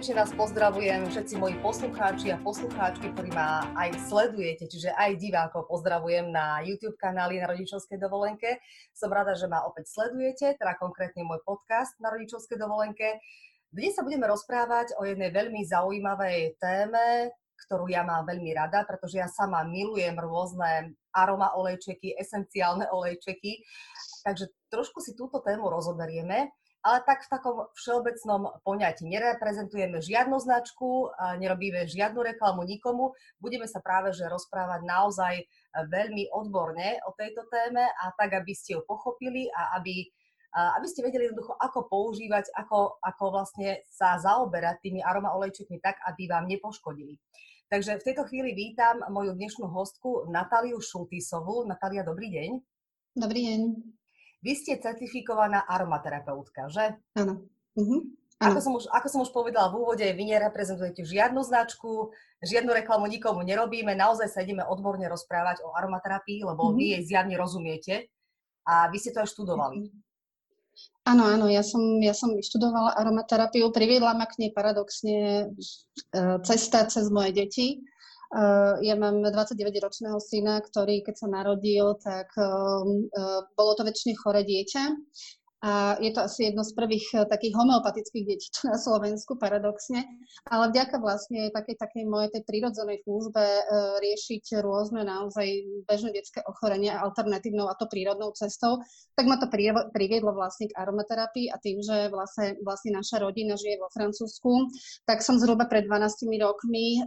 Srdečne vás pozdravujem všetci moji poslucháči a poslucháčky, ktorí ma aj sledujete, čiže aj divákov pozdravujem na YouTube kanáli na rodičovskej dovolenke. Som rada, že ma opäť sledujete, teda konkrétne môj podcast na rodičovskej dovolenke. Dnes sa budeme rozprávať o jednej veľmi zaujímavej téme, ktorú ja mám veľmi rada, pretože ja sama milujem rôzne aroma olejčeky, esenciálne olejčeky. Takže trošku si túto tému rozoberieme ale tak v takom všeobecnom poňatí. Nereprezentujeme žiadnu značku, nerobíme žiadnu reklamu nikomu, budeme sa práve že rozprávať naozaj e, veľmi odborne o tejto téme a tak, aby ste ju pochopili a aby, aby ste vedeli jednoducho, ako používať, ako, ako vlastne sa zaoberať tými aroma olejčekmi tak, aby vám nepoškodili. Takže v tejto chvíli vítam moju dnešnú hostku Natáliu Šultisovú. Natália, dobrý deň. Dobrý deň. Vy ste certifikovaná aromaterapeutka, že? Áno. Uh-huh. Ako som, už, ako som už povedala v úvode, vy nereprezentujete žiadnu značku, žiadnu reklamu nikomu nerobíme, naozaj sa ideme odborne rozprávať o aromaterapii, lebo uh-huh. vy jej zjavne rozumiete a vy ste to aj študovali. Áno, áno, ja som, ja som vyštudovala aromaterapiu, priviedla ma k nej paradoxne e, cesta cez moje deti. Uh, ja mám 29-ročného syna, ktorý keď sa narodil, tak uh, uh, bolo to väčšine chore dieťa a je to asi jedno z prvých eh, takých homeopatických detí na Slovensku, paradoxne. Ale vďaka vlastne takej, takej mojej tej prírodzenej túžbe e, riešiť rôzne naozaj bežné detské ochorenia alternatívnou a to prírodnou cestou, tak ma to priviedlo vlastne k aromaterapii a tým, že vlastne, vlastne naša rodina žije vo Francúzsku, tak som zhruba pred 12 rokmi e,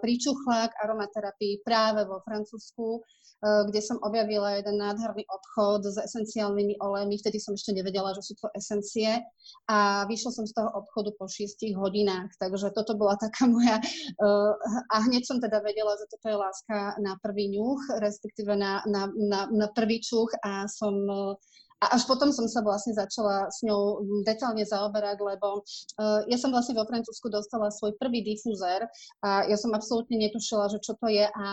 pričuchla k aromaterapii práve vo Francúzsku, kde som objavila jeden nádherný obchod s esenciálnymi olejmi. Vtedy som ešte nevedela, nevedela, že sú to esencie a vyšla som z toho obchodu po 6 hodinách, takže toto bola taká moja uh, a hneď som teda vedela, že toto je láska na prvý ňuch, respektíve na, na, na, na prvý čuch a som uh, a až potom som sa vlastne začala s ňou detálne zaoberať, lebo uh, ja som vlastne vo Francúzsku dostala svoj prvý difúzer a ja som absolútne netušila, že čo to je a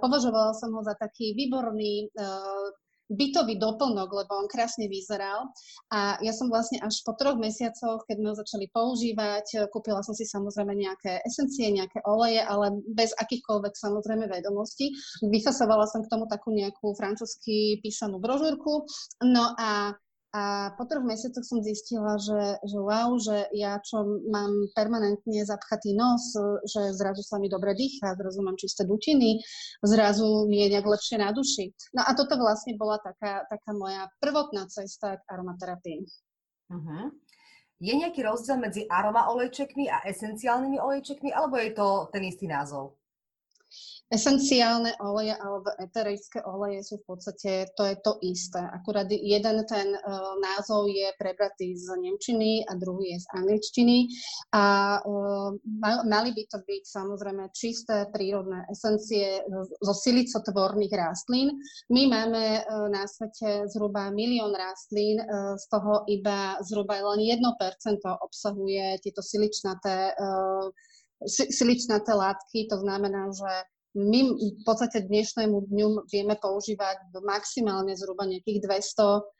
považovala som ho za taký výborný uh, bytový doplnok, lebo on krásne vyzeral. A ja som vlastne až po troch mesiacoch, keď sme ho začali používať, kúpila som si samozrejme nejaké esencie, nejaké oleje, ale bez akýchkoľvek samozrejme vedomostí. Vyfasovala som k tomu takú nejakú francúzsky písanú brožúrku. No a a po troch mesiacoch som zistila, že, že wow, že ja čo mám permanentne zapchatý nos, že zrazu sa mi dobre dýcha, zrazu mám čisté dutiny, zrazu mi je nejak lepšie na duši. No a toto vlastne bola taká, taká moja prvotná cesta k aromaterapii. Uh-huh. Je nejaký rozdiel medzi aroma olejčekmi a esenciálnymi olejčekmi, alebo je to ten istý názov? Esenciálne oleje alebo eterické oleje sú v podstate, to je to isté. Akurát jeden ten uh, názov je prebratý z Nemčiny a druhý je z angličtiny. A uh, mali by to byť samozrejme čisté prírodné esencie zo silicotvorných rastlín. My máme uh, na svete zhruba milión rastlín, uh, z toho iba zhruba len 1% obsahuje tieto siličnaté uh, siličnaté látky, to znamená, že my v podstate dnešnému dňu vieme používať maximálne zhruba nejakých 200 Eh,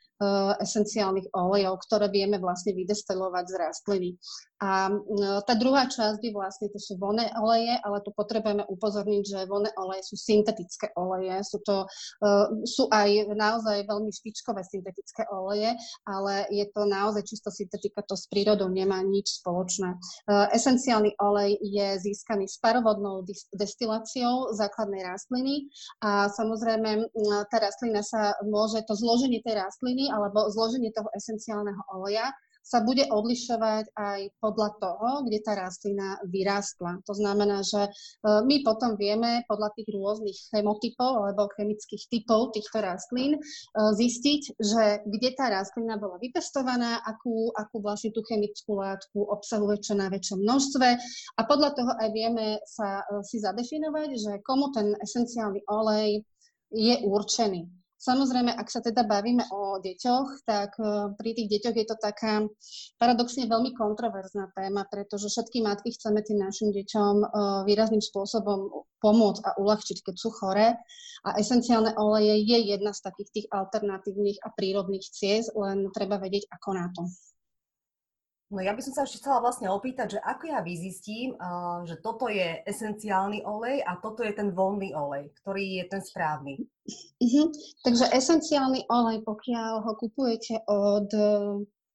esenciálnych olejov, ktoré vieme vlastne vydestilovať z rastliny. A eh, tá druhá časť by vlastne, to sú voné oleje, ale tu potrebujeme upozorniť, že voné oleje sú syntetické oleje, sú to, uh, sú aj naozaj veľmi špičkové syntetické oleje, ale je to naozaj čisto syntetika, to s prírodou nemá nič spoločné. Esenciálny olej je získaný s parovodnou destiláciou základnej rastliny a samozrejme tá rastlina sa môže, to zloženie tej rastliny alebo zloženie toho esenciálneho oleja sa bude odlišovať aj podľa toho, kde tá rastlina vyrástla. To znamená, že e, my potom vieme podľa tých rôznych chemotypov alebo chemických typov týchto rastlín e, zistiť, že kde tá rastlina bola vypestovaná, akú, akú vlastne tú chemickú látku obsahuje čo najväčšom množstve a podľa toho aj vieme sa e, si zadefinovať, že komu ten esenciálny olej je určený. Samozrejme, ak sa teda bavíme o deťoch, tak e, pri tých deťoch je to taká paradoxne veľmi kontroverzná téma, pretože všetky matky chceme tým našim deťom e, výrazným spôsobom pomôcť a uľahčiť, keď sú choré. A esenciálne oleje je jedna z takých tých alternatívnych a prírodných ciest, len treba vedieť, ako na to. No ja by som sa ešte chcela vlastne opýtať, že ako ja vyzistím, uh, že toto je esenciálny olej a toto je ten voľný olej, ktorý je ten správny. Uh-huh. Takže esenciálny olej, pokiaľ ho kupujete od e,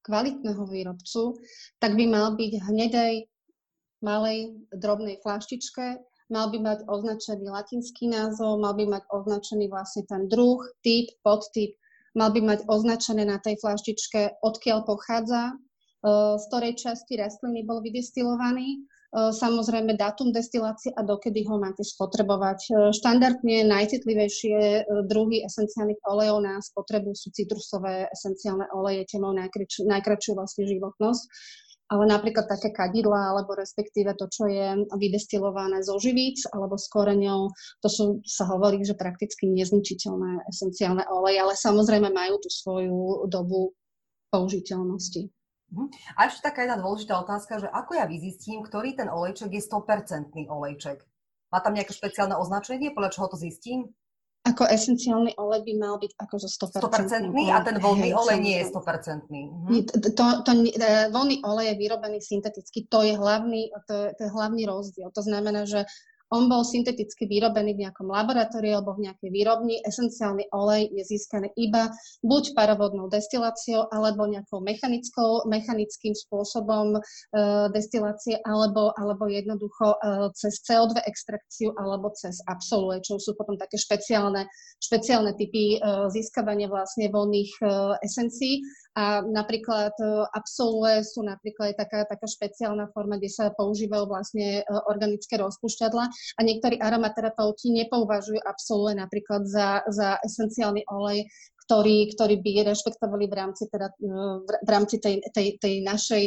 kvalitného výrobcu, tak by mal byť hnedej, malej, drobnej flaštičke, mal by mať označený latinský názov, mal by mať označený vlastne ten druh, typ, podtyp, mal by mať označené na tej flaštičke, odkiaľ pochádza, Eh, z ktorej časti rastliny bol vydestilovaný, eh, samozrejme dátum destilácie a dokedy ho máte spotrebovať. Eh, štandardne najcitlivejšie druhy esenciálnych olejov na spotrebu sú citrusové esenciálne oleje, tie majú najkračšiu vlastne životnosť. Ale napríklad také kadidla, alebo respektíve to, čo je vydestilované zo živíc alebo s koreňou, to sú, sa hovorí, že prakticky nezničiteľné esenciálne oleje, ale samozrejme majú tú svoju dobu použiteľnosti. Mhm. A ešte taká jedna dôležitá otázka, že ako ja vyzistím, ktorý ten olejček je 100% olejček? Má tam nejaké špeciálne označenie, podľa čoho to zistím? Ako esenciálny olej by mal byť ako zo 100%. 100% a ten voľný Hej, olej nie je 100%. Mhm. To, to, e, voľný olej je vyrobený synteticky, to je hlavný, to je, to je hlavný rozdiel. To znamená, že on bol synteticky vyrobený v nejakom laboratóriu alebo v nejakej výrobni. Esenciálny olej je získaný iba buď parovodnou destiláciou alebo nejakou mechanickou, mechanickým spôsobom e, destilácie alebo, alebo jednoducho e, cez CO2 extrakciu alebo cez absolue, čo sú potom také špeciálne, špeciálne typy e, získavania vlastne voľných e, esencií. A napríklad e, absolue sú napríklad taká, taká špeciálna forma, kde sa používajú vlastne e, organické rozpušťadla a niektorí aromaterapeuti nepovažujú absolue napríklad za, za esenciálny olej, ktorý, ktorý by rešpektovali v rámci, teda, e, v rámci tej, tej, tej našej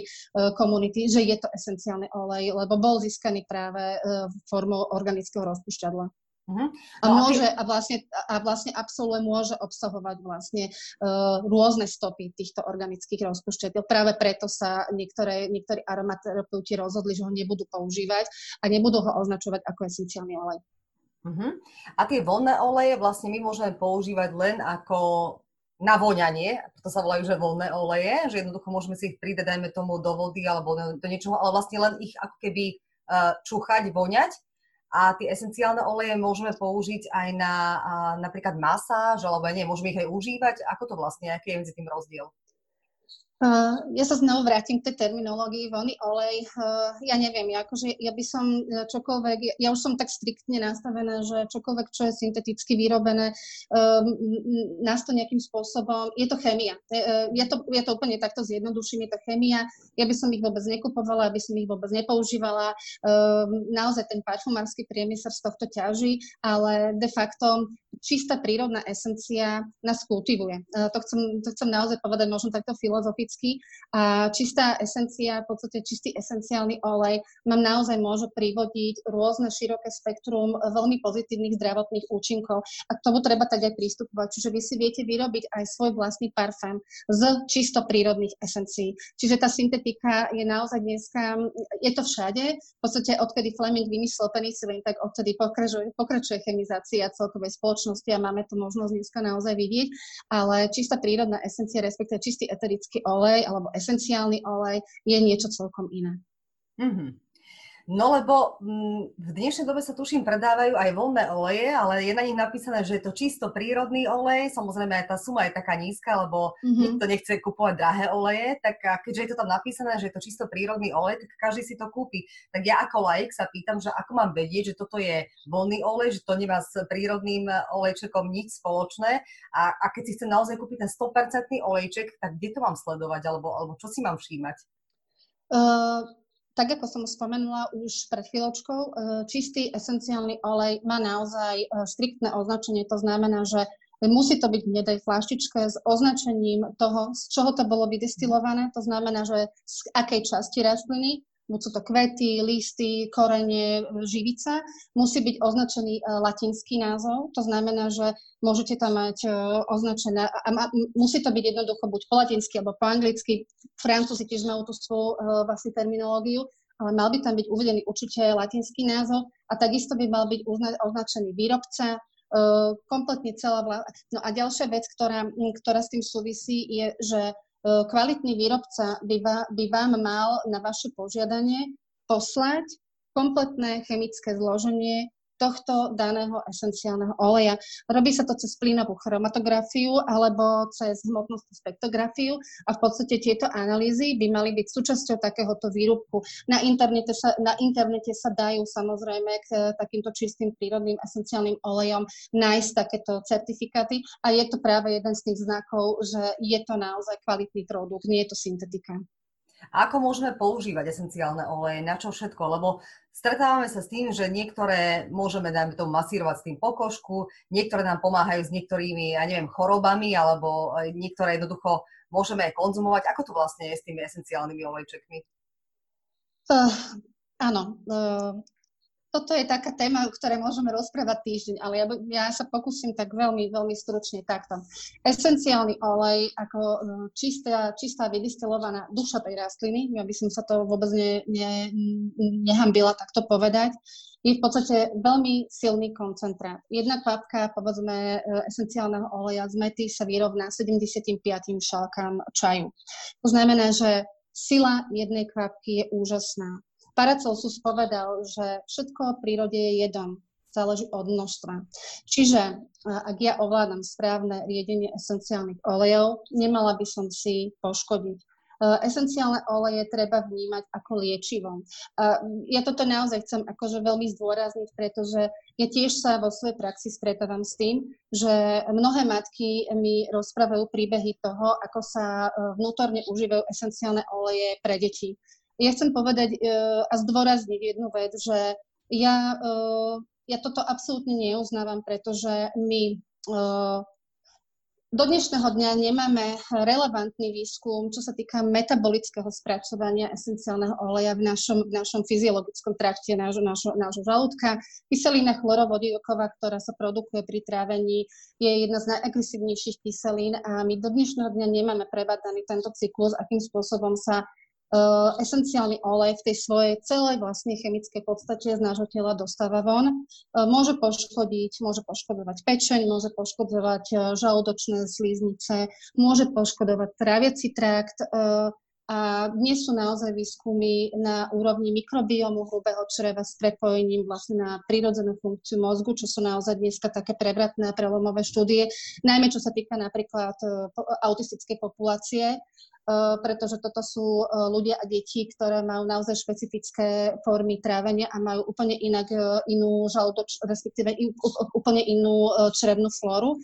komunity, že je to esenciálny olej, lebo bol získaný práve formou organického rozpušťadla. Uh-huh. A, môže, a, vlastne, a vlastne absolue môže obsahovať vlastne uh, rôzne stopy týchto organických rozpušťateľ. Práve preto sa niektoré, niektorí aromaterapeuti rozhodli, že ho nebudú používať a nebudú ho označovať ako esenciálny olej. Uh-huh. A tie voľné oleje vlastne my môžeme používať len ako na voňanie, to sa volajú, že voľné oleje, že jednoducho môžeme si ich pridať, dajme tomu, do vody alebo do niečoho, ale vlastne len ich ako keby uh, čúchať, voňať a tie esenciálne oleje môžeme použiť aj na a, napríklad masáž, alebo nie, môžeme ich aj užívať. Ako to vlastne, aký je medzi tým rozdiel? Uh, ja sa znovu vrátim k tej terminológii voľný olej. Uh, ja neviem, ja, akože, ja by som e, čokoľvek, ja, ja už som tak striktne nastavená, že čokoľvek, čo je synteticky vyrobené, nás to nejakým spôsobom, je to chémia. Ja, to, ja to úplne takto zjednoduším, je to chémia. Ja by som ich vôbec nekupovala, aby som ich vôbec nepoužívala. Naozaj ten parfumársky priemysel z tohto ťaží, ale de facto čistá prírodná esencia nás kultivuje. Uh, to, chcem, to chcem naozaj povedať možno takto filozoficky. A čistá esencia, v podstate čistý esenciálny olej nám naozaj môže privodiť rôzne široké spektrum veľmi pozitívnych zdravotných účinkov. A k tomu treba tak aj pristupovať. Čiže vy si viete vyrobiť aj svoj vlastný parfém z čisto prírodných esencií. Čiže tá syntetika je naozaj dneska, je to všade. V podstate odkedy Fleming vymyslel penicilín, tak odtedy pokračuje, pokračuje chemizácia celkovej spoločnosti a máme to možnosť dneska naozaj vidieť. Ale čistá prírodná esencia, respektíve čistý eterický olej alebo esenciálny olej je niečo celkom iné. Mm-hmm. No lebo mm, v dnešnej dobe sa tuším predávajú aj voľné oleje, ale je na nich napísané, že je to čisto prírodný olej. Samozrejme aj tá suma je taká nízka, lebo mm-hmm. nikto nechce kupovať drahé oleje, tak keďže je to tam napísané, že je to čisto prírodný olej, tak každý si to kúpi. Tak ja ako laik sa pýtam, že ako mám vedieť, že toto je voľný olej, že to nemá s prírodným olejčekom nič spoločné a, a keď si chcem naozaj kúpiť ten 100% olejček, tak kde to mám sledovať alebo, alebo čo si mám všímať? Uh tak ako som spomenula už pred chvíľočkou, e, čistý esenciálny olej má naozaj e, striktné označenie. To znamená, že musí to byť v nedej flaštičke s označením toho, z čoho to bolo vydestilované. To znamená, že z akej časti rastliny, buď sú to kvety, listy, korenie, živica, musí byť označený e, latinský názov. To znamená, že môžete tam mať označené, a musí to byť jednoducho buď po latinsky alebo po anglicky, Francúzi tiež majú tú svoju uh, vlastne terminológiu, ale mal by tam byť uvedený určite latinský názov a takisto by mal byť označený výrobca, kompletne celá vláda. No a ďalšia vec, ktorá, ktorá s tým súvisí, je, že kvalitný výrobca by, by vám mal na vaše požiadanie poslať kompletné chemické zloženie tohto daného esenciálneho oleja. Robí sa to cez plynovú chromatografiu alebo cez hmotnostnú spektrografiu a v podstate tieto analýzy by mali byť súčasťou takéhoto výrobku. Na internete sa, na internete sa dajú samozrejme k takýmto čistým prírodným esenciálnym olejom nájsť takéto certifikáty a je to práve jeden z tých znakov, že je to naozaj kvalitný produkt, nie je to syntetika. Ako môžeme používať esenciálne oleje, na čo všetko? Lebo stretávame sa s tým, že niektoré môžeme, dajme tomu, masírovať s tým pokožku, niektoré nám pomáhajú s niektorými, ja neviem, chorobami, alebo e, niektoré jednoducho môžeme aj konzumovať. Ako to vlastne je s tými esenciálnymi olejčekmi? Uh, áno, uh, toto je taká téma, o ktorej môžeme rozprávať týždeň, ale ja, ja sa pokúsim tak veľmi, veľmi stručne takto. Esenciálny olej ako e, čistá, čistá vydistilovaná duša tej rastliny, ja by som sa to vôbec ne, ne, nehambila takto povedať, je v podstate veľmi silný koncentrát. Jedna kvapka, povedzme, e, esenciálneho oleja z mety sa vyrovná 75 šálkam čaju. To znamená, že sila jednej kvapky je úžasná. Paracelsus povedal, že všetko v prírode je jedom, záleží od množstva. Čiže ak ja ovládam správne riedenie esenciálnych olejov, nemala by som si poškodiť. Esenciálne oleje treba vnímať ako liečivo. Ja toto naozaj chcem akože veľmi zdôrazniť, pretože ja tiež sa vo svojej praxi stretávam s tým, že mnohé matky mi rozprávajú príbehy toho, ako sa vnútorne užívajú esenciálne oleje pre deti ja chcem povedať uh, a zdôrazniť jednu vec, že ja, uh, ja toto absolútne neuznávam, pretože my uh, do dnešného dňa nemáme relevantný výskum, čo sa týka metabolického spracovania esenciálneho oleja v našom, v našom fyziologickom trakte nášho, nášho, nášho žalúdka. Kyselina chlorovodíková, ktorá sa produkuje pri trávení, je jedna z najagresívnejších kyselín a my do dnešného dňa nemáme prebadaný tento cyklus, akým spôsobom sa uh, esenciálny olej v tej svojej celej vlastne chemickej podstate z nášho tela dostáva von. Uh, môže poškodiť, môže poškodovať pečeň, môže poškodovať uh, žalúdočné slíznice, môže poškodovať tráviaci trakt, a dnes sú naozaj výskumy na úrovni mikrobiomu hrubého čreva s prepojením vlastne na prírodzenú funkciu mozgu, čo sú naozaj dneska také prevratné a prelomové štúdie, najmä čo sa týka napríklad autistickej populácie, Eh, pretože toto sú eh, ľudia a deti, ktoré majú naozaj špecifické formy trávenia a majú úplne inak eh, inú žalúdoč, respektíve úplne inú črevnú flóru.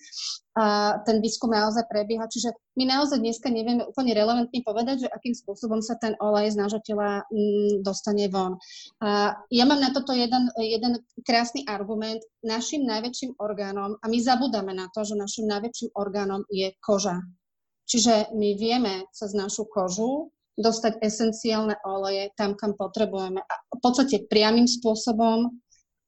A ten výskum naozaj prebieha. Čiže my naozaj dneska nevieme úplne relevantne povedať, že akým spôsobom sa ten olej z nášho tela mm, dostane von. A ja mám na toto jeden, jeden krásny argument. Našim najväčším orgánom, a my zabudáme na to, že našim najväčším orgánom je koža. Čiže my vieme cez našu kožu dostať esenciálne oleje tam, kam potrebujeme. A v podstate priamým spôsobom,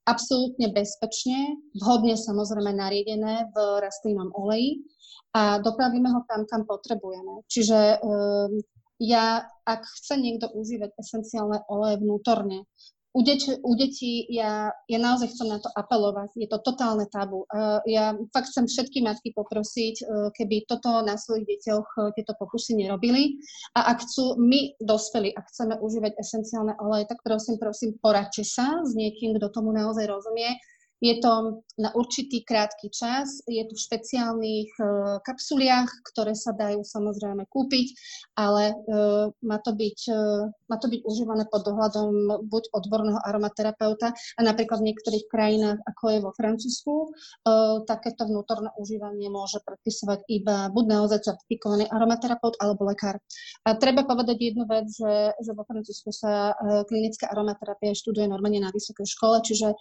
absolútne bezpečne, vhodne samozrejme nariedené v rastlinnom oleji a dopravíme ho tam, kam potrebujeme. Čiže um, ja, ak chce niekto užívať esenciálne oleje vnútorne, u, deč, u detí ja, ja naozaj chcem na to apelovať. Je to totálne tabu. Ja fakt chcem všetky matky poprosiť, e, keby toto na svojich deťoch e, tieto pokusy nerobili. A ak chcú my dospeli a chceme užívať esenciálne oleje, tak prosím, prosím, poradči sa s niekým, kto tomu naozaj rozumie je to na určitý krátky čas, je to v špeciálnych uh, kapsuliach, ktoré sa dajú samozrejme kúpiť, ale uh, má, to byť, uh, má to byť užívané pod dohľadom buď odborného aromaterapeuta a napríklad v niektorých krajinách, ako je vo Francúzsku, takéto vnútorné užívanie môže predpisovať iba buď naozaj certifikovaný aromaterapeut alebo lekár. A treba povedať jednu vec, že, že vo Francúzsku sa klinická aromaterapia študuje normálne na vysokej škole, čiže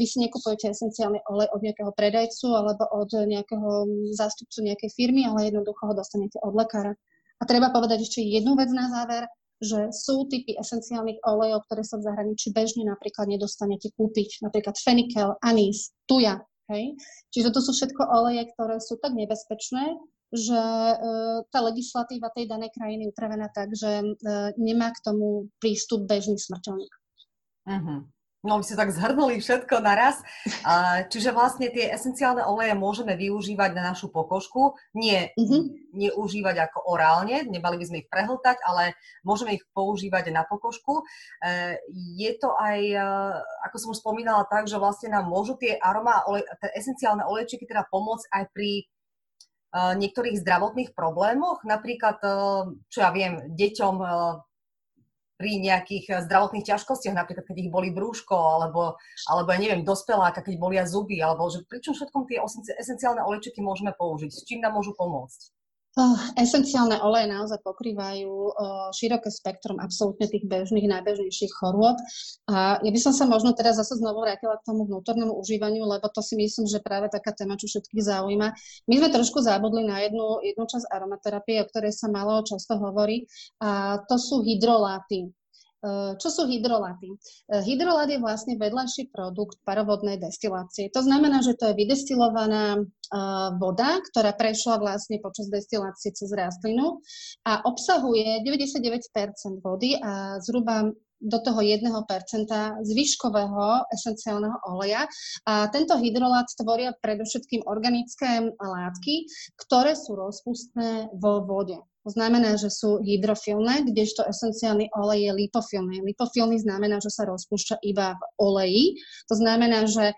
vy si nekupujete esenciálny olej od nejakého predajcu alebo od nejakého zástupcu nejakej firmy, ale jednoducho ho dostanete od lekára. A treba povedať ešte jednu vec na záver, že sú typy esenciálnych olejov, ktoré sa v zahraničí bežne napríklad nedostanete kúpiť, napríklad fenikel, anís, tuja. Hej? Čiže to sú všetko oleje, ktoré sú tak nebezpečné, že e, tá legislatíva tej danej krajiny je upravená tak, že e, nemá k tomu prístup bežný smrteľník. Uh-huh. No, my ste tak zhrnuli všetko naraz. Čiže vlastne tie esenciálne oleje môžeme využívať na našu pokožku. Nie, mm-hmm. neužívať ako orálne, nemali by sme ich prehltať, ale môžeme ich používať na pokožku. E, je to aj, e, ako som už spomínala, tak, že vlastne nám môžu tie aroma, olej, tie esenciálne olejčiky teda pomôcť aj pri e, niektorých zdravotných problémoch. Napríklad, čo ja viem, deťom pri nejakých eh, zdravotných ťažkostiach, napríklad keď ich boli brúško, alebo, alebo ja neviem, dospeláka, keď bolia zuby, alebo že pričom všetkom tie esenciálne olejčiky môžeme použiť, s čím nám môžu pomôcť? Oh, esenciálne oleje naozaj pokrývajú uh, široké spektrum absolútne tých bežných, najbežnejších chorôb. A ja by som sa možno teraz zase znovu vrátila k tomu vnútornému užívaniu, lebo to si myslím, že práve taká téma, čo všetkých zaujíma. My sme trošku zabudli na jednu, jednu časť aromaterapie, o ktorej sa malo často hovorí, a to sú hydroláty. E, čo sú hydroláty? E, hydrolát je vlastne vedľajší produkt parovodnej destilácie. To znamená, že to je vydestilovaná e, voda, ktorá prešla vlastne počas destilácie cez rastlinu a obsahuje 99% vody a zhruba do toho 1% zvyškového esenciálneho oleja. A tento hydrolát tvoria predovšetkým organické látky, ktoré sú rozpustné vo vode. To znamená, že sú hydrofilné, kdežto esenciálny olej je lipofilný. Lipofilný znamená, že sa rozpúšťa iba v oleji. To znamená, že e,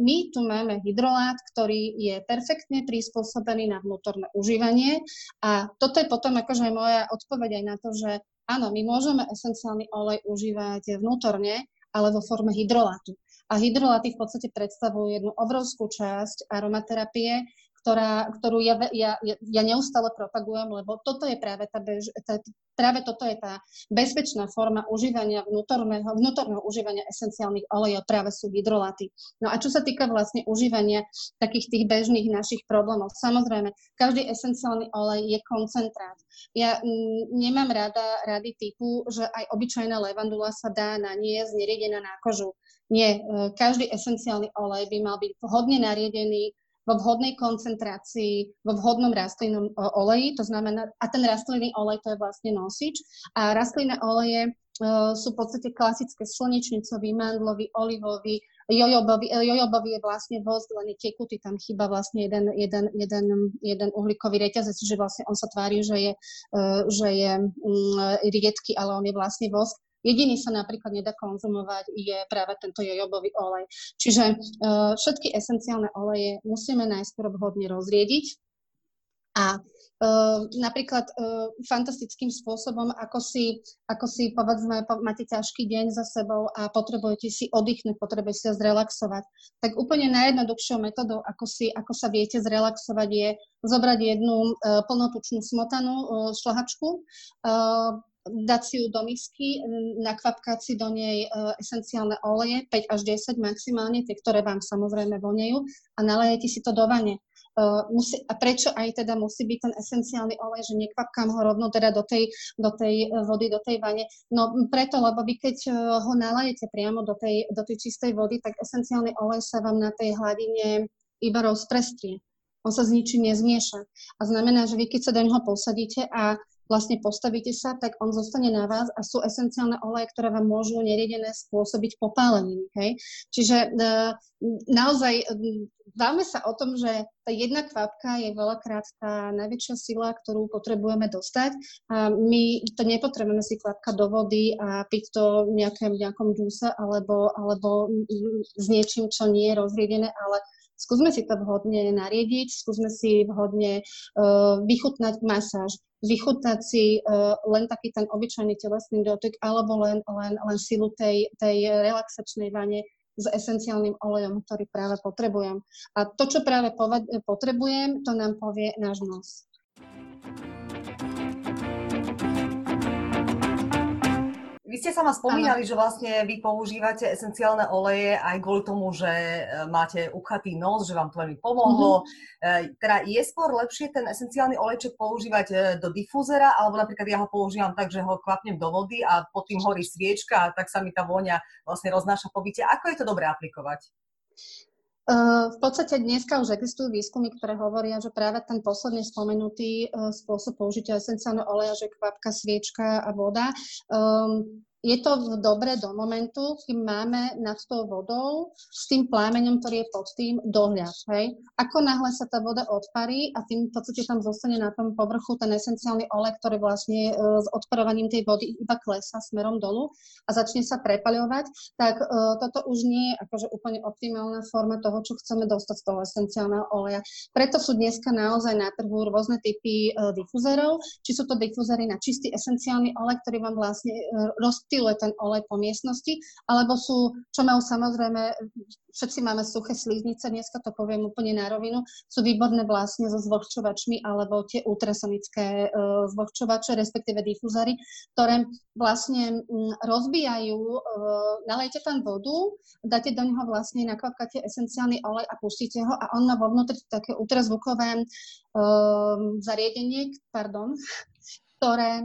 my tu máme hydrolát, ktorý je perfektne prispôsobený na vnútorné užívanie a toto je potom akože moja odpoveď aj na to, že áno, my môžeme esenciálny olej užívať vnútorne, ale vo forme hydrolátu. A hydroláty v podstate predstavujú jednu obrovskú časť aromaterapie, ktorá, ktorú ja, ja, ja neustále propagujem, lebo toto je práve tá, bež, tá, práve toto je tá bezpečná forma užívania vnútorného, vnútorného užívania esenciálnych olejov, práve sú hydroláty. No a čo sa týka vlastne užívania takých tých bežných našich problémov, samozrejme, každý esenciálny olej je koncentrát. Ja m, nemám rada rady typu, že aj obyčajná levandula sa dá naniesť neriedená na kožu. Nie, e, každý esenciálny olej by mal byť vhodne nariedený vo vhodnej koncentrácii, vo vhodnom rastlinnom oleji, to znamená, a ten rastlinný olej to je vlastne nosič a rastlinné oleje uh, sú v podstate klasické slnečnicový, mandlový, olivový, jojobový, e, jojobový je vlastne vosk, len je tekutý, tam chýba vlastne jeden, jeden, jeden, jeden uhlíkový reťazec, že vlastne on sa tvári, že je, uh, že je um, riedky, ale on je vlastne vosk. Jediný sa napríklad nedá konzumovať je práve tento jojobový olej. Čiže uh, všetky esenciálne oleje musíme najskôr vhodne rozriediť a Uh, napríklad uh, fantastickým spôsobom, ako si, ako si povedzme, po, máte ťažký deň za sebou a potrebujete si oddychnúť, potrebujete sa zrelaxovať, tak úplne najjednoduchšou metodou, ako, si, ako sa viete zrelaxovať, je zobrať jednu uh, plnotučnú smotanú uh, šlahačku, uh, dať si ju do misky, nakvapkať si do nej e, esenciálne oleje, 5 až 10 maximálne, tie, ktoré vám samozrejme vonejú a nalejete si to do vane. Uh, musí, a prečo aj teda musí byť ten esenciálny olej, že nekvapkám ho rovno teda do tej, do tej e, vody, do tej vane? No preto, lebo vy keď ho nalejete priamo do tej, do tej čistej vody, tak esenciálny olej sa vám na tej hladine iba rozprestrie. On sa s ničím nezmieša. A znamená, že vy keď sa do neho posadíte a vlastne postavíte sa, tak on zostane na vás a sú esenciálne oleje, ktoré vám môžu neriedené spôsobiť popáleniny. Hej? Čiže e, naozaj báme sa o tom, že tá jedna kvapka je veľakrát tá najväčšia sila, ktorú potrebujeme dostať. A my to nepotrebujeme si kvapka do vody a piť to v nejakém, nejakom džúse alebo, alebo s niečím, čo nie je rozriedené, ale skúsme si to vhodne nariediť, skúsme si vhodne uh, vychutnať masáž, vychutnať si uh, len taký ten obyčajný telesný dotyk alebo len, len, len silu tej, tej relaxačnej vane s esenciálnym olejom, ktorý práve potrebujem. A to, čo práve potrebujem, to nám povie náš nos. Vy ste sa ma spomínali, ano. že vlastne vy používate esenciálne oleje aj kvôli tomu, že e, máte uchatý nos, že vám to veľmi pomohlo. Mm-hmm. Teda je skôr lepšie ten esenciálny olejček používať e, do difúzera, alebo napríklad ja ho používam tak, že ho kvapnem do vody a pod tým horí sviečka a tak sa mi tá vôňa vlastne roznáša po byte. Ako je to dobré aplikovať? V podstate dneska už existujú výskumy, ktoré hovoria, že práve ten posledne spomenutý spôsob použitia esenciálneho oleja, že kvapka, sviečka a voda, um, je to dobre do momentu, kým máme nad tou vodou s tým plámeňom, ktorý je pod tým, dohľad. Hej? Ako náhle sa tá voda odparí a tým v podstate tam zostane na tom povrchu ten esenciálny olej, ktorý vlastne e, s odparovaním tej vody iba klesa smerom dolu a začne sa prepaľovať, tak e, toto už nie je akože úplne optimálna forma toho, čo chceme dostať z toho esenciálneho oleja. Preto sú dneska naozaj na trhu rôzne typy e, difuzerov, či sú to difúzery na čistý esenciálny olej, ktorý vám vlastne e, rozptýluje ten olej po miestnosti, alebo sú, čo majú samozrejme, všetci máme suché sliznice, dneska to poviem úplne na rovinu, sú výborné vlastne so zvlhčovačmi alebo tie ultrasonické uh, zvlhčovače, respektíve difúzary, ktoré vlastne um, rozbijajú, uh, nalejte tam vodu, dáte do neho vlastne, nakvapkáte esenciálny olej a pustíte ho a on má vo vnútri také ultrazvukové um, zariadenie, pardon, ktoré, e,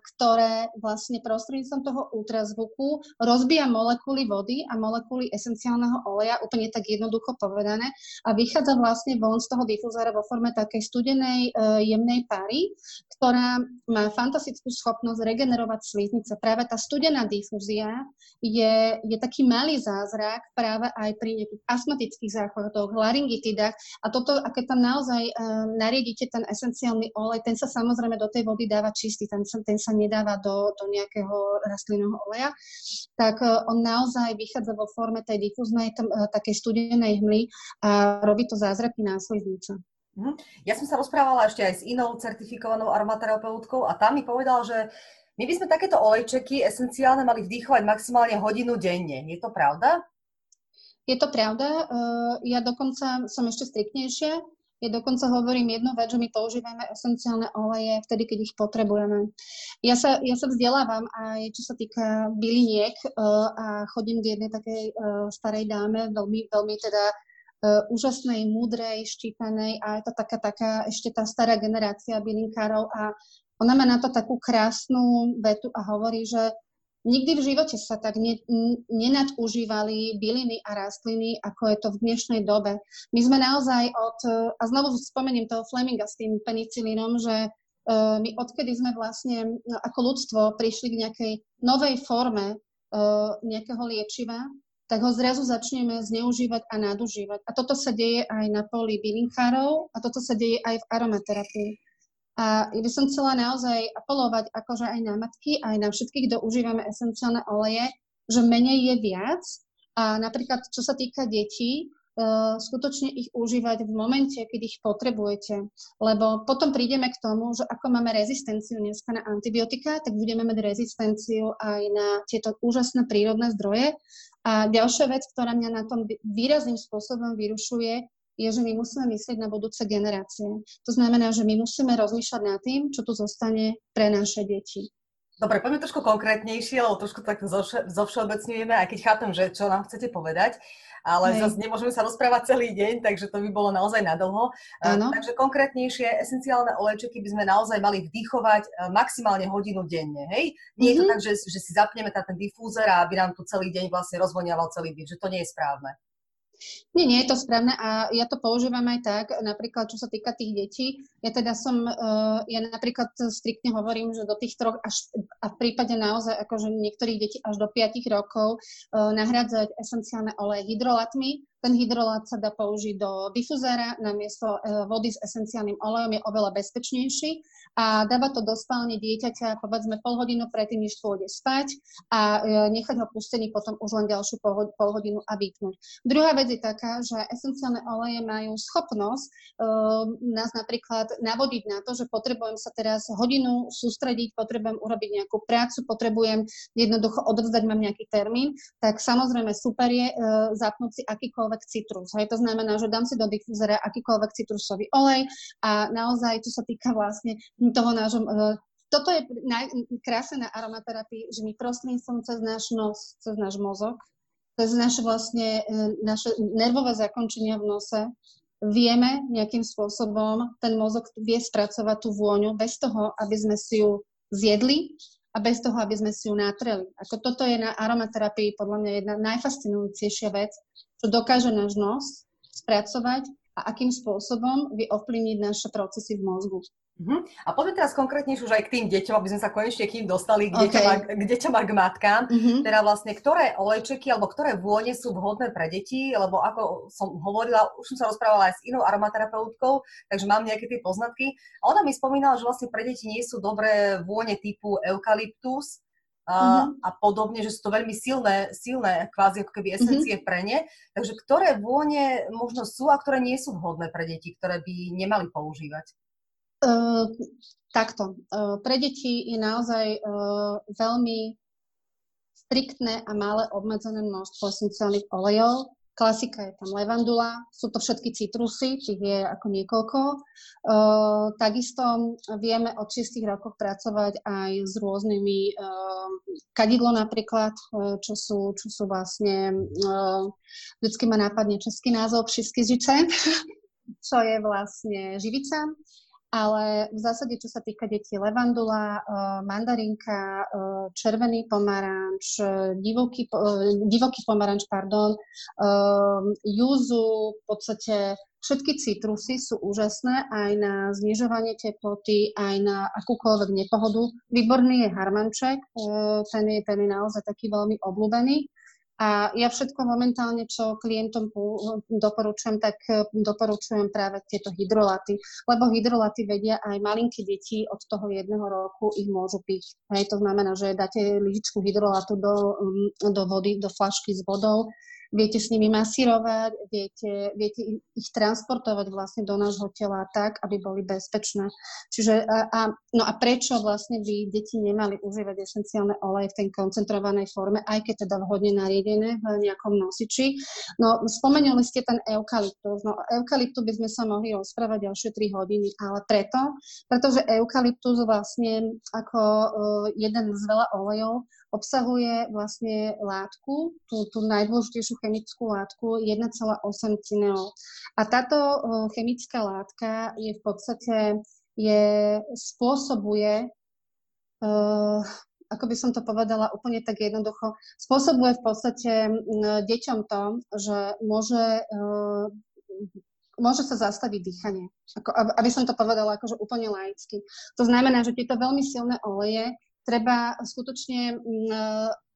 ktoré vlastne prostredníctvom toho ultrazvuku rozbíja molekuly vody a molekuly esenciálneho oleja, úplne tak jednoducho povedané, a vychádza vlastne von z toho difuzora vo forme takej studenej, e, jemnej pary, ktorá má fantastickú schopnosť regenerovať sliznice. Práve tá studená difúzia je, je taký malý zázrak práve aj pri nejakých astmatických záchvatoch, laryngitidách a toto, a keď tam naozaj uh, nariedíte ten esenciálny olej, ten sa samozrejme do tej vody dáva dáva čistý, ten ten sa nedáva do, do nejakého rastlinného oleja, tak e, on naozaj vychádza vo forme tej difúznej, tam, e, takej studenej hmly a robí to zázraky na sliznice. Mhm. Ja som sa rozprávala ešte aj s inou certifikovanou aromaterapeutkou a tam mi povedal, že my by sme takéto olejčeky esenciálne mali vdýchovať maximálne hodinu denne. Je to pravda? Je to pravda. E, ja dokonca som ešte striktnejšia. Ja dokonca hovorím jednu vec, že my používame esenciálne oleje vtedy, keď ich potrebujeme. Ja sa, ja sa vzdelávam aj čo sa týka byliniek uh, a chodím k jednej takej uh, starej dáme, veľmi, veľmi teda uh, úžasnej, múdrej, štítanej a je to taká, taká ešte tá stará generácia bylinkárov a ona má na to takú krásnu vetu a hovorí, že Nikdy v živote sa tak ne, nenadúžívali byliny a rastliny, ako je to v dnešnej dobe. My sme naozaj od, a znovu spomeniem toho Fleminga s tým penicilínom, že uh, my odkedy sme vlastne no, ako ľudstvo prišli k nejakej novej forme uh, nejakého liečiva, tak ho zrazu začneme zneužívať a nadužívať. A toto sa deje aj na poli bylinkárov a toto sa deje aj v aromaterapii. A ja by som chcela naozaj apelovať akože aj na matky, aj na všetkých, kto užívame esenciálne oleje, že menej je viac. A napríklad, čo sa týka detí, uh, skutočne ich užívať v momente, keď ich potrebujete. Lebo potom prídeme k tomu, že ako máme rezistenciu dneska na antibiotika, tak budeme mať rezistenciu aj na tieto úžasné prírodné zdroje. A ďalšia vec, ktorá mňa na tom výrazným spôsobom vyrušuje, je, že my musíme myslieť na budúce generácie. To znamená, že my musíme rozmýšľať nad tým, čo tu zostane pre naše deti. Dobre, poďme trošku konkrétnejšie, lebo trošku tak zovšeobecňujeme, aj keď chápem, že čo nám chcete povedať, ale Hej. zase nemôžeme sa rozprávať celý deň, takže to by bolo naozaj nadlho. Ano. Takže konkrétnejšie, esenciálne olejčeky by sme naozaj mali vdýchovať e, maximálne hodinu denne, hej? Nie mm-hmm. je to mhm. tak, že, že si zapneme ten difúzer a aby nám tu celý deň vlastne rozvoniaval celý byt, že to nie je správne. Nie, nie je to správne a ja to používam aj tak, napríklad čo sa týka tých detí. Ja teda som, uh, ja napríklad striktne hovorím, že do tých troch až, a v prípade naozaj akože niektorých detí až do 5 rokov uh, nahrádzať esenciálne oleje hydrolatmi, ten hydrolát sa dá použiť do difuzéra namiesto e, vody s esenciálnym olejom, je oveľa bezpečnejší a dáva to do spálne dieťaťa povedzme pol hodinu predtým, než pôjde spať a e, nechať ho pustený potom už len ďalšiu pol hodinu a vypnúť. Druhá vec je taká, že esenciálne oleje majú schopnosť uh, nás napríklad navodiť na to, že potrebujem sa teraz hodinu sústrediť, potrebujem urobiť nejakú prácu, potrebujem jednoducho odovzdať, mám nejaký termín, tak samozrejme super je uh, zapnúť si akýkoľvek akýkoľvek citrus. Hej, to znamená, že dám si do difúzera akýkoľvek citrusový olej a naozaj, čo sa týka vlastne toho nášho uh, toto je naj, krásne na aromaterapii, že my prostredníctvom cez náš nos, cez náš mozog, cez naše vlastne uh, naše nervové zakončenia v nose vieme nejakým spôsobom, ten mozog vie spracovať tú vôňu bez toho, aby sme si ju zjedli a bez toho, aby sme si ju natreli. Ako toto je na aromaterapii podľa mňa jedna najfascinujúcejšia vec, čo dokáže náš nos spracovať a akým spôsobom vie ovplyvniť naše procesy v mozgu. Uh-huh. A poďme teraz konkrétne už aj k tým deťom, aby sme sa konečne k ním dostali, k, okay. deťom, a, k deťom a k matkám. Uh-huh. Teda vlastne, ktoré olejčeky alebo ktoré vône sú vhodné pre deti, lebo ako som hovorila, už som sa rozprávala aj s inou aromaterapeutkou, takže mám nejaké tie poznatky. A ona mi spomínala, že vlastne pre deti nie sú dobré vône typu eukalyptus, Uh, uh-huh. a podobne, že sú to veľmi silné, silné kvázi ako keby esencie uh-huh. pre ne. Takže ktoré vône možno sú a ktoré nie sú vhodné pre deti, ktoré by nemali používať? Uh, takto. Uh, pre deti je naozaj uh, veľmi striktné a malé obmedzené množstvo esenciálnych olejov. Klasika je tam levandula, sú to všetky citrusy, tých je ako niekoľko. Takisto vieme od 6 rokov pracovať aj s rôznymi uh, kadidlo napríklad, čo, sú, čo sú vlastne, vždycky ma nápadne český názov, žice, čo je vlastne živica ale v zásade, čo sa týka detí, levandula, eh, mandarinka, eh, červený pomaranč, divoký, eh, divoký pomaranč, pardon, júzu, v podstate všetky citrusy sú úžasné aj na znižovanie teploty, aj na akúkoľvek nepohodu. Výborný je harmanček, ten je, ten je naozaj taký veľmi obľúbený. A ja všetko momentálne, čo klientom doporučujem, tak e, doporučujem práve tieto hydrolaty, lebo hydrolaty vedia aj malinké deti od toho jedného roku ich môžu piť. Hej, to znamená, že dáte lyžičku hydrolatu do, do vody, do flašky s vodou, viete s nimi masírovať, viete, viete ich transportovať vlastne do nášho tela tak, aby boli bezpečné. Čiže a, a, no a prečo vlastne by deti nemali užívať esenciálne oleje v tej koncentrovanej forme, aj keď teda vhodne nariedené v nejakom nosiči. No spomenuli ste ten eukalyptus. No eukalyptu by sme sa mohli rozprávať ďalšie 3 hodiny, ale preto, pretože eukalyptus vlastne ako uh, jeden z veľa olejov obsahuje vlastne látku, tú, tú najdôležitejšiu chemickú látku 1,8 cineol. A táto chemická látka je v podstate, je, spôsobuje, uh, ako by som to povedala úplne tak jednoducho, spôsobuje v podstate deťom to, že môže môže sa zastaviť dýchanie. Ako, aby som to povedala akože úplne laicky. To znamená, že tieto veľmi silné oleje treba skutočne, mm, e,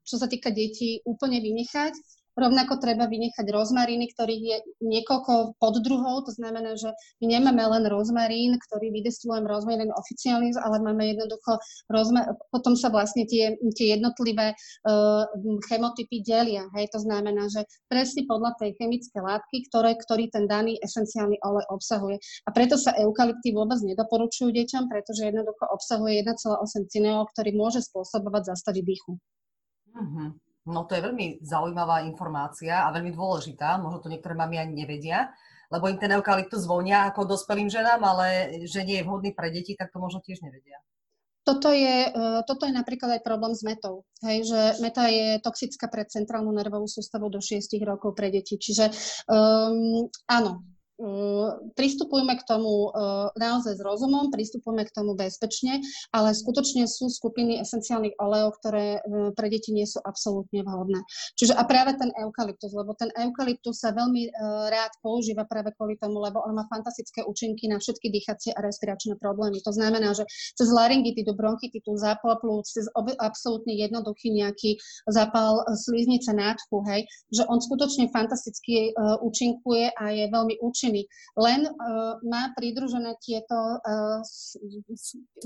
čo sa týka detí, úplne vynechať. Rovnako treba vynechať rozmaríny, ktorých je niekoľko poddruhov, to znamená, že my nemáme len rozmarín, ktorý vydestilujem rozmarín oficiálny, ale máme jednoducho rozmar- potom sa vlastne tie, tie jednotlivé uh, chemotypy delia. Hej? To znamená, že presne podľa tej chemické látky, ktoré, ktorý ten daný esenciálny olej obsahuje. A preto sa eukalypty vôbec nedoporučujú deťom, pretože jednoducho obsahuje 1,8 cineol, ktorý môže spôsobovať zastaviť dýchu. Mm-hmm. No to je veľmi zaujímavá informácia a veľmi dôležitá. Možno to niektoré mami ani nevedia, lebo im ten eukalyptus vonia ako dospelým ženám, ale že nie je vhodný pre deti, tak to možno tiež nevedia. Toto je, e, toto je napríklad aj problém s metou. Hej, že meta je toxická pre centrálnu nervovú sústavu do 6 rokov pre deti. Čiže um, áno, pristupujme k tomu naozaj s rozumom, pristupujme k tomu bezpečne, ale skutočne sú skupiny esenciálnych olejov, ktoré pre deti nie sú absolútne vhodné. Čiže a práve ten eukalyptus, lebo ten eukalyptus sa veľmi rád používa práve kvôli tomu, lebo on má fantastické účinky na všetky dýchacie a respiračné problémy. To znamená, že cez laryngitidu, bronchitidu, zápal plúc, cez absolútne jednoduchý nejaký zápal sliznice nádchu, hej, že on skutočne fantasticky účinkuje a je veľmi účinný účinný. Len uh, má pridružené tieto... Uh,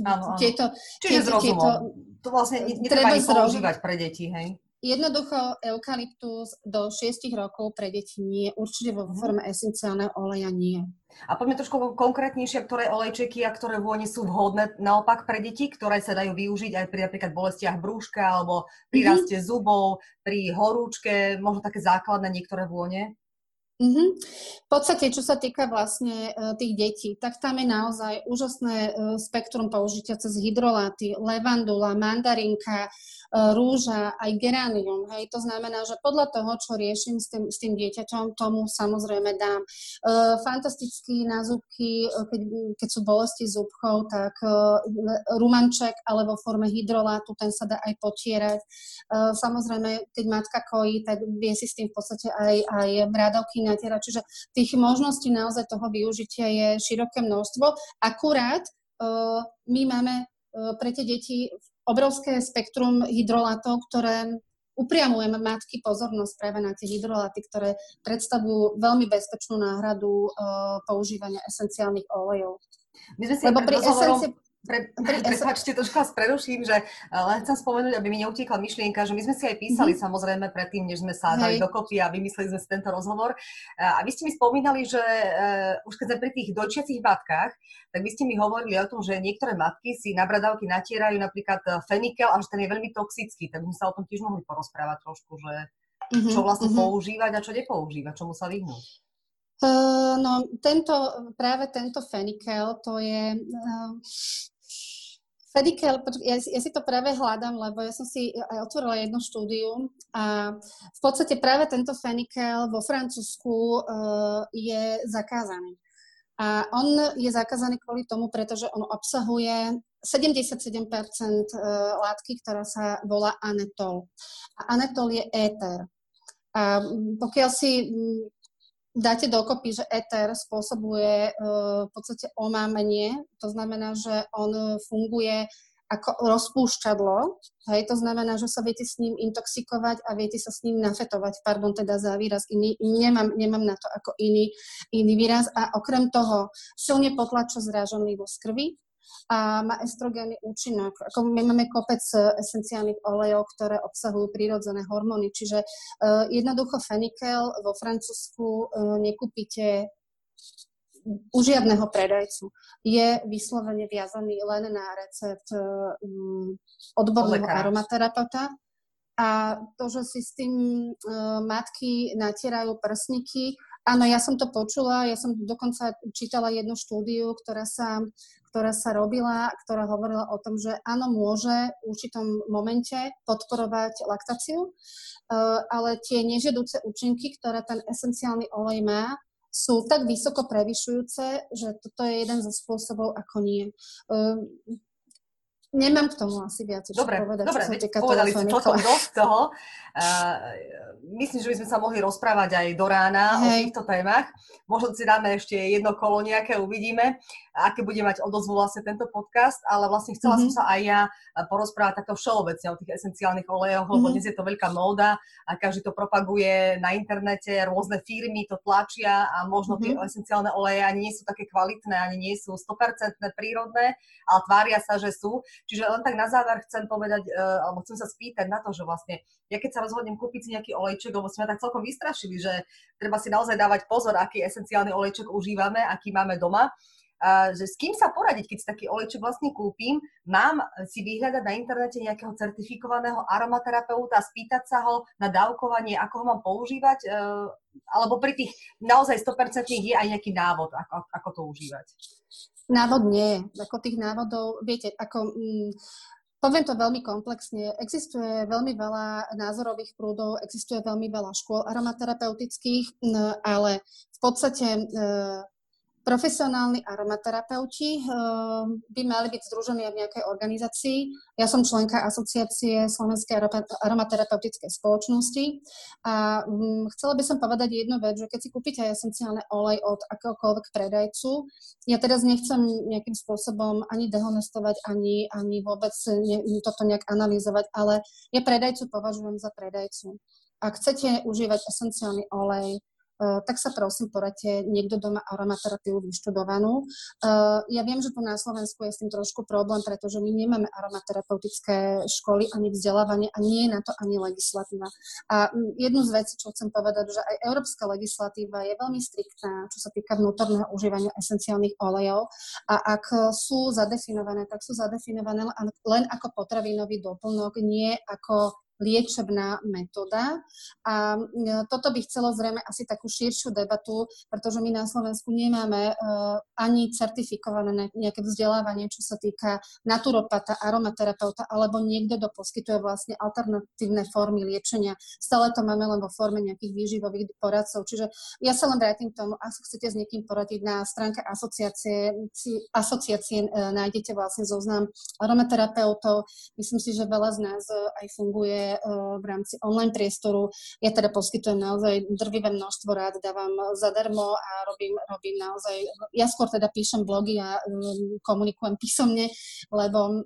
áno, áno. tieto Čiže tieto. Tieto, to vlastne netreba ani používať pre deti, hej? Jednoducho eukalyptus do 6 rokov pre deti nie, určite vo mhm. forme esenciálneho oleja nie. A poďme trošku konkrétnejšie, ktoré olejčeky a ktoré vône sú vhodné naopak pre deti, ktoré sa dajú využiť aj pri napríklad bolestiach brúška alebo pri mm-hmm. raste zubov, pri horúčke, možno také základné niektoré vône? Mm-hmm. V podstate, čo sa týka vlastne uh, tých detí, tak tam je naozaj úžasné uh, spektrum použitia cez hydroláty, levandula, mandarinka, uh, rúža, aj geranium. Hej. To znamená, že podľa toho, čo riešim s tým, s tým dieťaťom, tomu samozrejme dám. Fantastický na zubky, keď, keď sú bolesti zubkov, tak rumanček alebo v forme hydrolátu, ten sa dá aj potierať. Samozrejme, keď matka kojí, tak vie si s tým v podstate aj, aj brádavky natiera. Čiže tých možností naozaj toho využitia je široké množstvo. Akurát my máme pre tie deti obrovské spektrum hydrolátov, ktoré upriamujem matky pozornosť práve na tie hydrolaty, ktoré predstavujú veľmi bezpečnú náhradu uh, používania esenciálnych olejov. My sme si Lebo pri esenci... Pre, prepačte, trošku vás preruším, že len chcem spomenúť, aby mi neutiekla myšlienka, že my sme si aj písali mm-hmm. samozrejme predtým, než sme sa dali dokopy a vymysleli sme si tento rozhovor. A vy ste mi spomínali, že uh, už keď sme pri tých dojčiacich matkách, tak vy ste mi hovorili o tom, že niektoré matky si na bradavky natierajú napríklad fenikel a že ten je veľmi toxický, tak by sme sa o tom tiež mohli porozprávať trošku, že mm-hmm. čo vlastne mm-hmm. používať a čo nepoužívať, čomu sa vyhnúť. Uh, no, tento, práve tento fenikel, to je... Uh, Fedikel, ja, ja si to práve hľadám, lebo ja som si aj otvorila jedno štúdium a v podstate práve tento fenikel vo Francúzsku uh, je zakázaný. A on je zakázaný kvôli tomu, pretože on obsahuje 77% látky, ktorá sa volá anetol. A anetol je éter. A pokiaľ si dáte dokopy, že éter spôsobuje v podstate omámenie, to znamená, že on funguje ako rozpúšťadlo, hej, to znamená, že sa viete s ním intoxikovať a viete sa s ním nafetovať, pardon, teda za výraz iný, nemám, nemám na to ako iný, iný výraz. A okrem toho silne potlača zrážanlivosť krvi, a má estrogénny účinok. Ako my máme kopec esenciálnych olejov, ktoré obsahujú prírodzené hormóny, čiže uh, jednoducho fenikel vo Francúzsku uh, nekúpite u žiadneho predajcu. Je vyslovene viazaný len na recept um, odborného aromaterapeuta. A to, že si s tým uh, matky natierajú prsníky, áno, ja som to počula, ja som dokonca čítala jednu štúdiu, ktorá sa, ktorá sa robila, ktorá hovorila o tom, že áno, môže v určitom momente podporovať laktáciu, uh, ale tie nežiaduce účinky, ktoré ten esenciálny olej má, sú tak vysoko prevyšujúce, že toto je jeden zo spôsobov, ako nie. Nemám k tomu asi viac dobre, povedať. Dobre, veď povedali ste celkom dosť toho. Uh, myslím, že by sme sa mohli rozprávať aj do rána Hej. o týchto témach. Možno si dáme ešte jedno kolo nejaké, uvidíme, aké bude mať odozvu vlastne tento podcast, ale vlastne chcela mm-hmm. som sa aj ja porozprávať takto všeobecne o tých esenciálnych olejoch, lebo mm-hmm. dnes je to veľká móda a každý to propaguje na internete, rôzne firmy to tlačia a možno mm-hmm. tie mhm. esenciálne oleje ani nie sú také kvalitné, ani nie sú 100% prírodné, ale tvária sa, že sú. Čiže len tak na záver chcem povedať, uh, alebo chcem sa spýtať na to, že vlastne ja keď sa rozhodnem kúpiť si nejaký olejček, lebo sme tak celkom vystrašili, že treba si naozaj dávať pozor, aký esenciálny olejček užívame, aký máme doma, Uh, že s kým sa poradiť, keď si taký olejček vlastne kúpim, mám si vyhľadať na internete nejakého certifikovaného aromaterapeuta, spýtať sa ho na dávkovanie, ako ho mám používať, uh, alebo pri tých naozaj 100% je aj nejaký návod, ako, ako to užívať. Návod nie. Ako tých návodov, viete, ako... Mm, Poviem to veľmi komplexne. Existuje veľmi veľa názorových prúdov, existuje veľmi veľa škôl aromaterapeutických, ale v podstate e, Profesionálni aromaterapeuti uh, by mali byť združení v nejakej organizácii. Ja som členka asociácie Slovenskej aromaterapeutickej spoločnosti a um, chcela by som povedať jednu vec, že keď si kúpite esenciálne olej od akéhokoľvek predajcu, ja teraz nechcem nejakým spôsobom ani dehonestovať, ani, ani vôbec ne, toto nejak analyzovať, ale ja predajcu považujem za predajcu. Ak chcete užívať esenciálny olej, Eh, tak sa prosím poradte niekto doma aromaterapiu vyštudovanú. Eh, ja viem, že tu na Slovensku je s tým trošku problém, pretože my nemáme aromaterapeutické školy ani vzdelávanie a nie je na to ani legislatíva. A jednu z vecí, čo chcem povedať, že aj európska legislatíva je veľmi striktná, čo sa týka vnútorného užívania esenciálnych olejov a ak sú zadefinované, tak sú zadefinované len ako potravinový doplnok, nie ako liečebná metóda. A e, toto by chcelo zrejme asi takú širšiu debatu, pretože my na Slovensku nemáme uh, ani certifikované nejaké vzdelávanie, čo sa týka naturopata, aromaterapeuta alebo niekto, kto poskytuje vlastne alternatívne formy liečenia. Stále to máme len vo forme nejakých výživových poradcov. Čiže ja sa len vrátim k tomu, ak chcete s niekým poradiť na stránke asociácie, asociácie nájdete vlastne zoznam aromaterapeutov. Myslím si, že veľa z nás uh, aj funguje je v rámci online priestoru. Ja teda poskytujem naozaj drvivé množstvo rád, dávam zadarmo a robím, robím naozaj, ja skôr teda píšem blogy a komunikujem písomne, lebo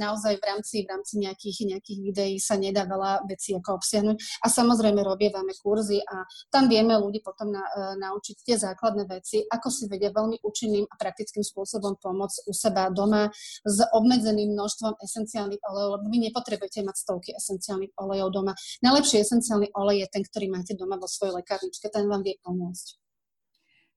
naozaj v rámci, v rámci nejakých, nejakých videí sa nedá veľa vecí ako obsiahnuť. A samozrejme robievame kurzy a tam vieme ľudí potom na, naučiť tie základné veci, ako si vedia veľmi účinným a praktickým spôsobom pomôcť u seba doma s obmedzeným množstvom esenciálnych olejov, lebo vy nepotrebujete mať stovky esenciálnych olejov doma. Najlepší esenciálny olej je ten, ktorý máte doma vo svojej lekárničke, ten vám vie pomôcť.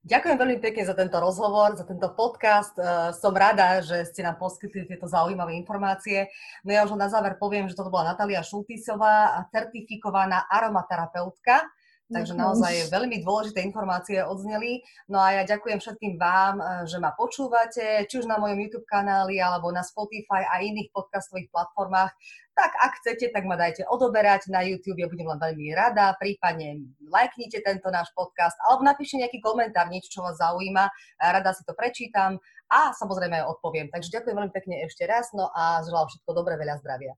Ďakujem veľmi pekne za tento rozhovor, za tento podcast. Uh, som rada, že ste nám poskytli tieto zaujímavé informácie. No ja už na záver poviem, že toto bola Natália Šultisová, certifikovaná aromaterapeutka Takže naozaj veľmi dôležité informácie odzneli. No a ja ďakujem všetkým vám, eh, že ma počúvate, či už na mojom YouTube kanáli, alebo na Spotify a iných podcastových platformách. Tak ak chcete, tak ma dajte odoberať na YouTube, ja budem len veľmi rada, prípadne lajknite tento náš podcast, alebo napíšte nejaký komentár, niečo, čo vás zaujíma, rada si to prečítam a samozrejme aj odpoviem. Takže ďakujem veľmi pekne ešte raz, no a želám všetko dobré, veľa zdravia.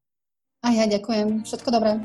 A ja ďakujem, všetko dobré.